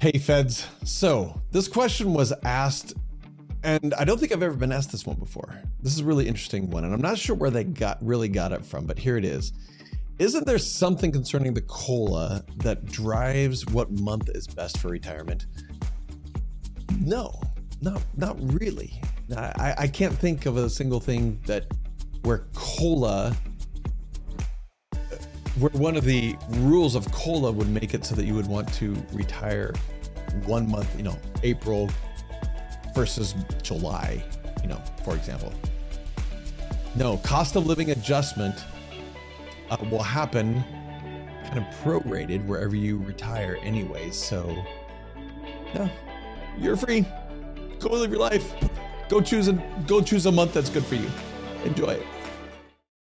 Hey, feds. So, this question was asked, and I don't think I've ever been asked this one before. This is a really interesting one, and I'm not sure where they got really got it from, but here it is. Isn't there something concerning the cola that drives what month is best for retirement? No, not not really. I, I can't think of a single thing that where cola one of the rules of cola would make it so that you would want to retire one month, you know, April versus July, you know, for example. No, cost of living adjustment uh, will happen kind of prorated wherever you retire anyway. So, no, you're free. Go live your life. Go choose a go choose a month that's good for you. Enjoy it.